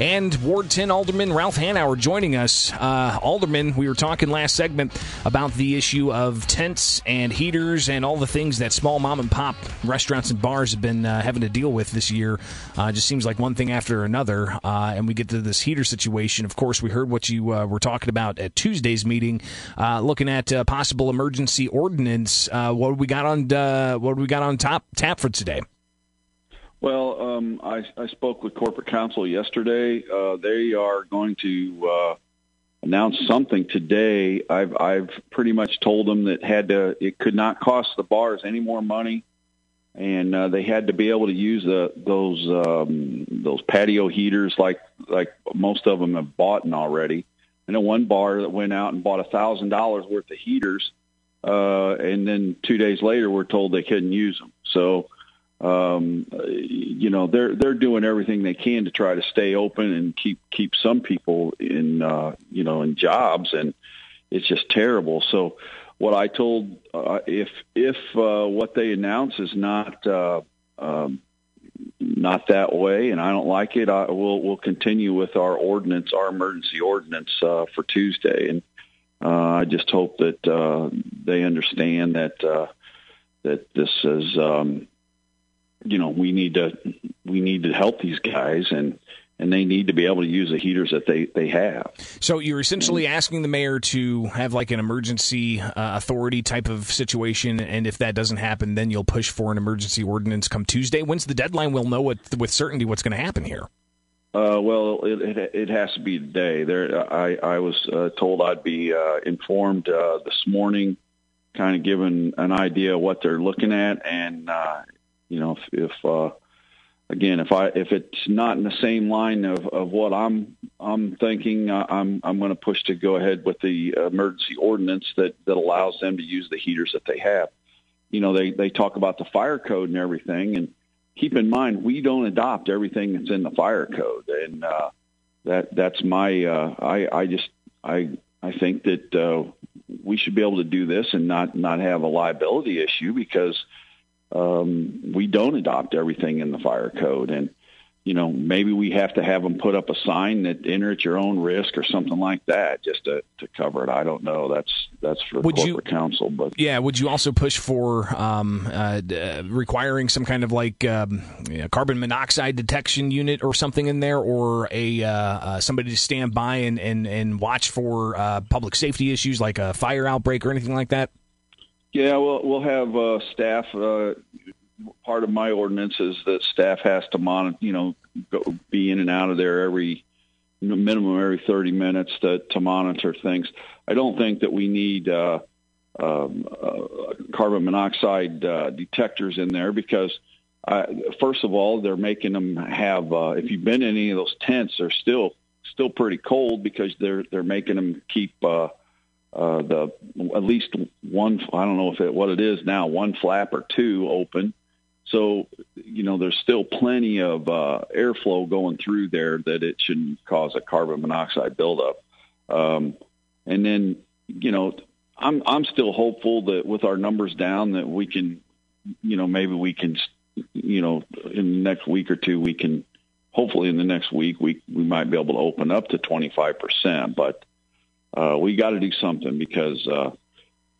And Ward 10 Alderman Ralph Hanauer joining us. Uh, Alderman, we were talking last segment about the issue of tents and heaters and all the things that small mom and pop restaurants and bars have been uh, having to deal with this year. Uh, just seems like one thing after another. Uh, and we get to this heater situation. Of course, we heard what you uh, were talking about at Tuesday's meeting, uh, looking at possible emergency ordinance. what we got on what we got on top tap for today? Well, um, I, I, spoke with corporate counsel yesterday. Uh, they are going to uh, announce something today. I've, I've pretty much told them that had to, it could not cost the bars any more money, and uh, they had to be able to use the, those um, those patio heaters like like most of them have bought in already. I know one bar that went out and bought a thousand dollars worth of heaters, uh, and then two days later we're told they couldn't use them. So um, you know they're they're doing everything they can to try to stay open and keep keep some people in uh, you know in jobs and it's just terrible. So what I told uh, if if uh, what they announce is not uh, um, not that way and I don't like it, I will we'll continue with our ordinance, our emergency ordinance uh, for Tuesday and uh, I just hope that uh, they understand that uh, that this is um, you know we need to we need to help these guys and and they need to be able to use the heaters that they, they have. So you're essentially asking the mayor to have like an emergency uh, authority type of situation, and if that doesn't happen, then you'll push for an emergency ordinance come Tuesday. When's the deadline? We'll know what, with certainty what's going to happen here. Uh, well, it, it, it has to be today. There, I I was uh, told I'd be uh, informed uh, this morning, kind of given an idea of what they're looking at, and uh, you know, if, if uh, again, if I if it's not in the same line of, of what I'm I'm thinking, uh, I'm I'm going to push to go ahead with the emergency ordinance that that allows them to use the heaters that they have. You know, they they talk about the fire code and everything, and keep in mind we don't adopt everything that's in the fire code, and uh, that that's my uh, I I just I I think that uh, we should be able to do this and not not have a liability issue because um, we don't adopt everything in the fire code. And, you know, maybe we have to have them put up a sign that enter at your own risk or something like that just to, to cover it. I don't know. That's that's for would corporate you, counsel. But yeah, would you also push for um, uh, uh, requiring some kind of like um, you know, carbon monoxide detection unit or something in there, or a uh, uh, somebody to stand by and and, and watch for uh, public safety issues like a fire outbreak or anything like that? Yeah, we'll we'll have uh, staff. Uh, part of my ordinance is that staff has to monitor, you know, go, be in and out of there every minimum every 30 minutes to, to monitor things. I don't think that we need uh, um, uh, carbon monoxide uh, detectors in there because, uh, first of all, they're making them have. If you've been in any of those tents, they're still still pretty cold because they're they're making them keep. Uh, the at least one I don't know if it what it is now one flap or two open. So you know there's still plenty of uh, airflow going through there that it shouldn't cause a carbon monoxide buildup. Um, and then you know I'm I'm still hopeful that with our numbers down that we can you know maybe we can you know in the next week or two we can hopefully in the next week we we might be able to open up to 25 percent but uh, we got to do something because uh,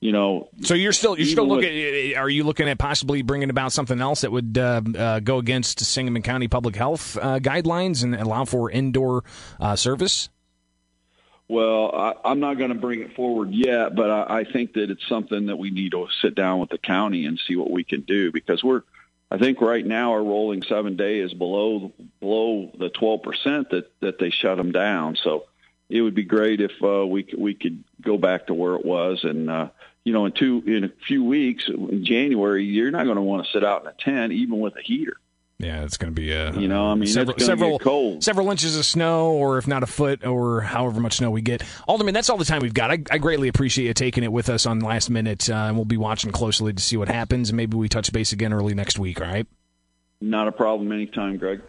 you know. So you're still you're still looking. With, are you looking at possibly bringing about something else that would uh, uh, go against Sangamon County public health uh, guidelines and allow for indoor uh, service? Well, I, am not going to bring it forward yet, but I, I think that it's something that we need to sit down with the county and see what we can do because we're. I think right now our rolling seven day is below below the 12 percent that that they shut them down. So it would be great if uh, we could, we could go back to where it was. And uh, you know, in two in a few weeks in January, you're not going to want to sit out in a tent even with a heater. Yeah, it's going to be a you know, I mean, several several, cold. several inches of snow, or if not a foot, or however much snow we get. Alderman, that's all the time we've got. I, I greatly appreciate you taking it with us on last minute, uh, and we'll be watching closely to see what happens, and maybe we touch base again early next week. All right. Not a problem anytime, Greg.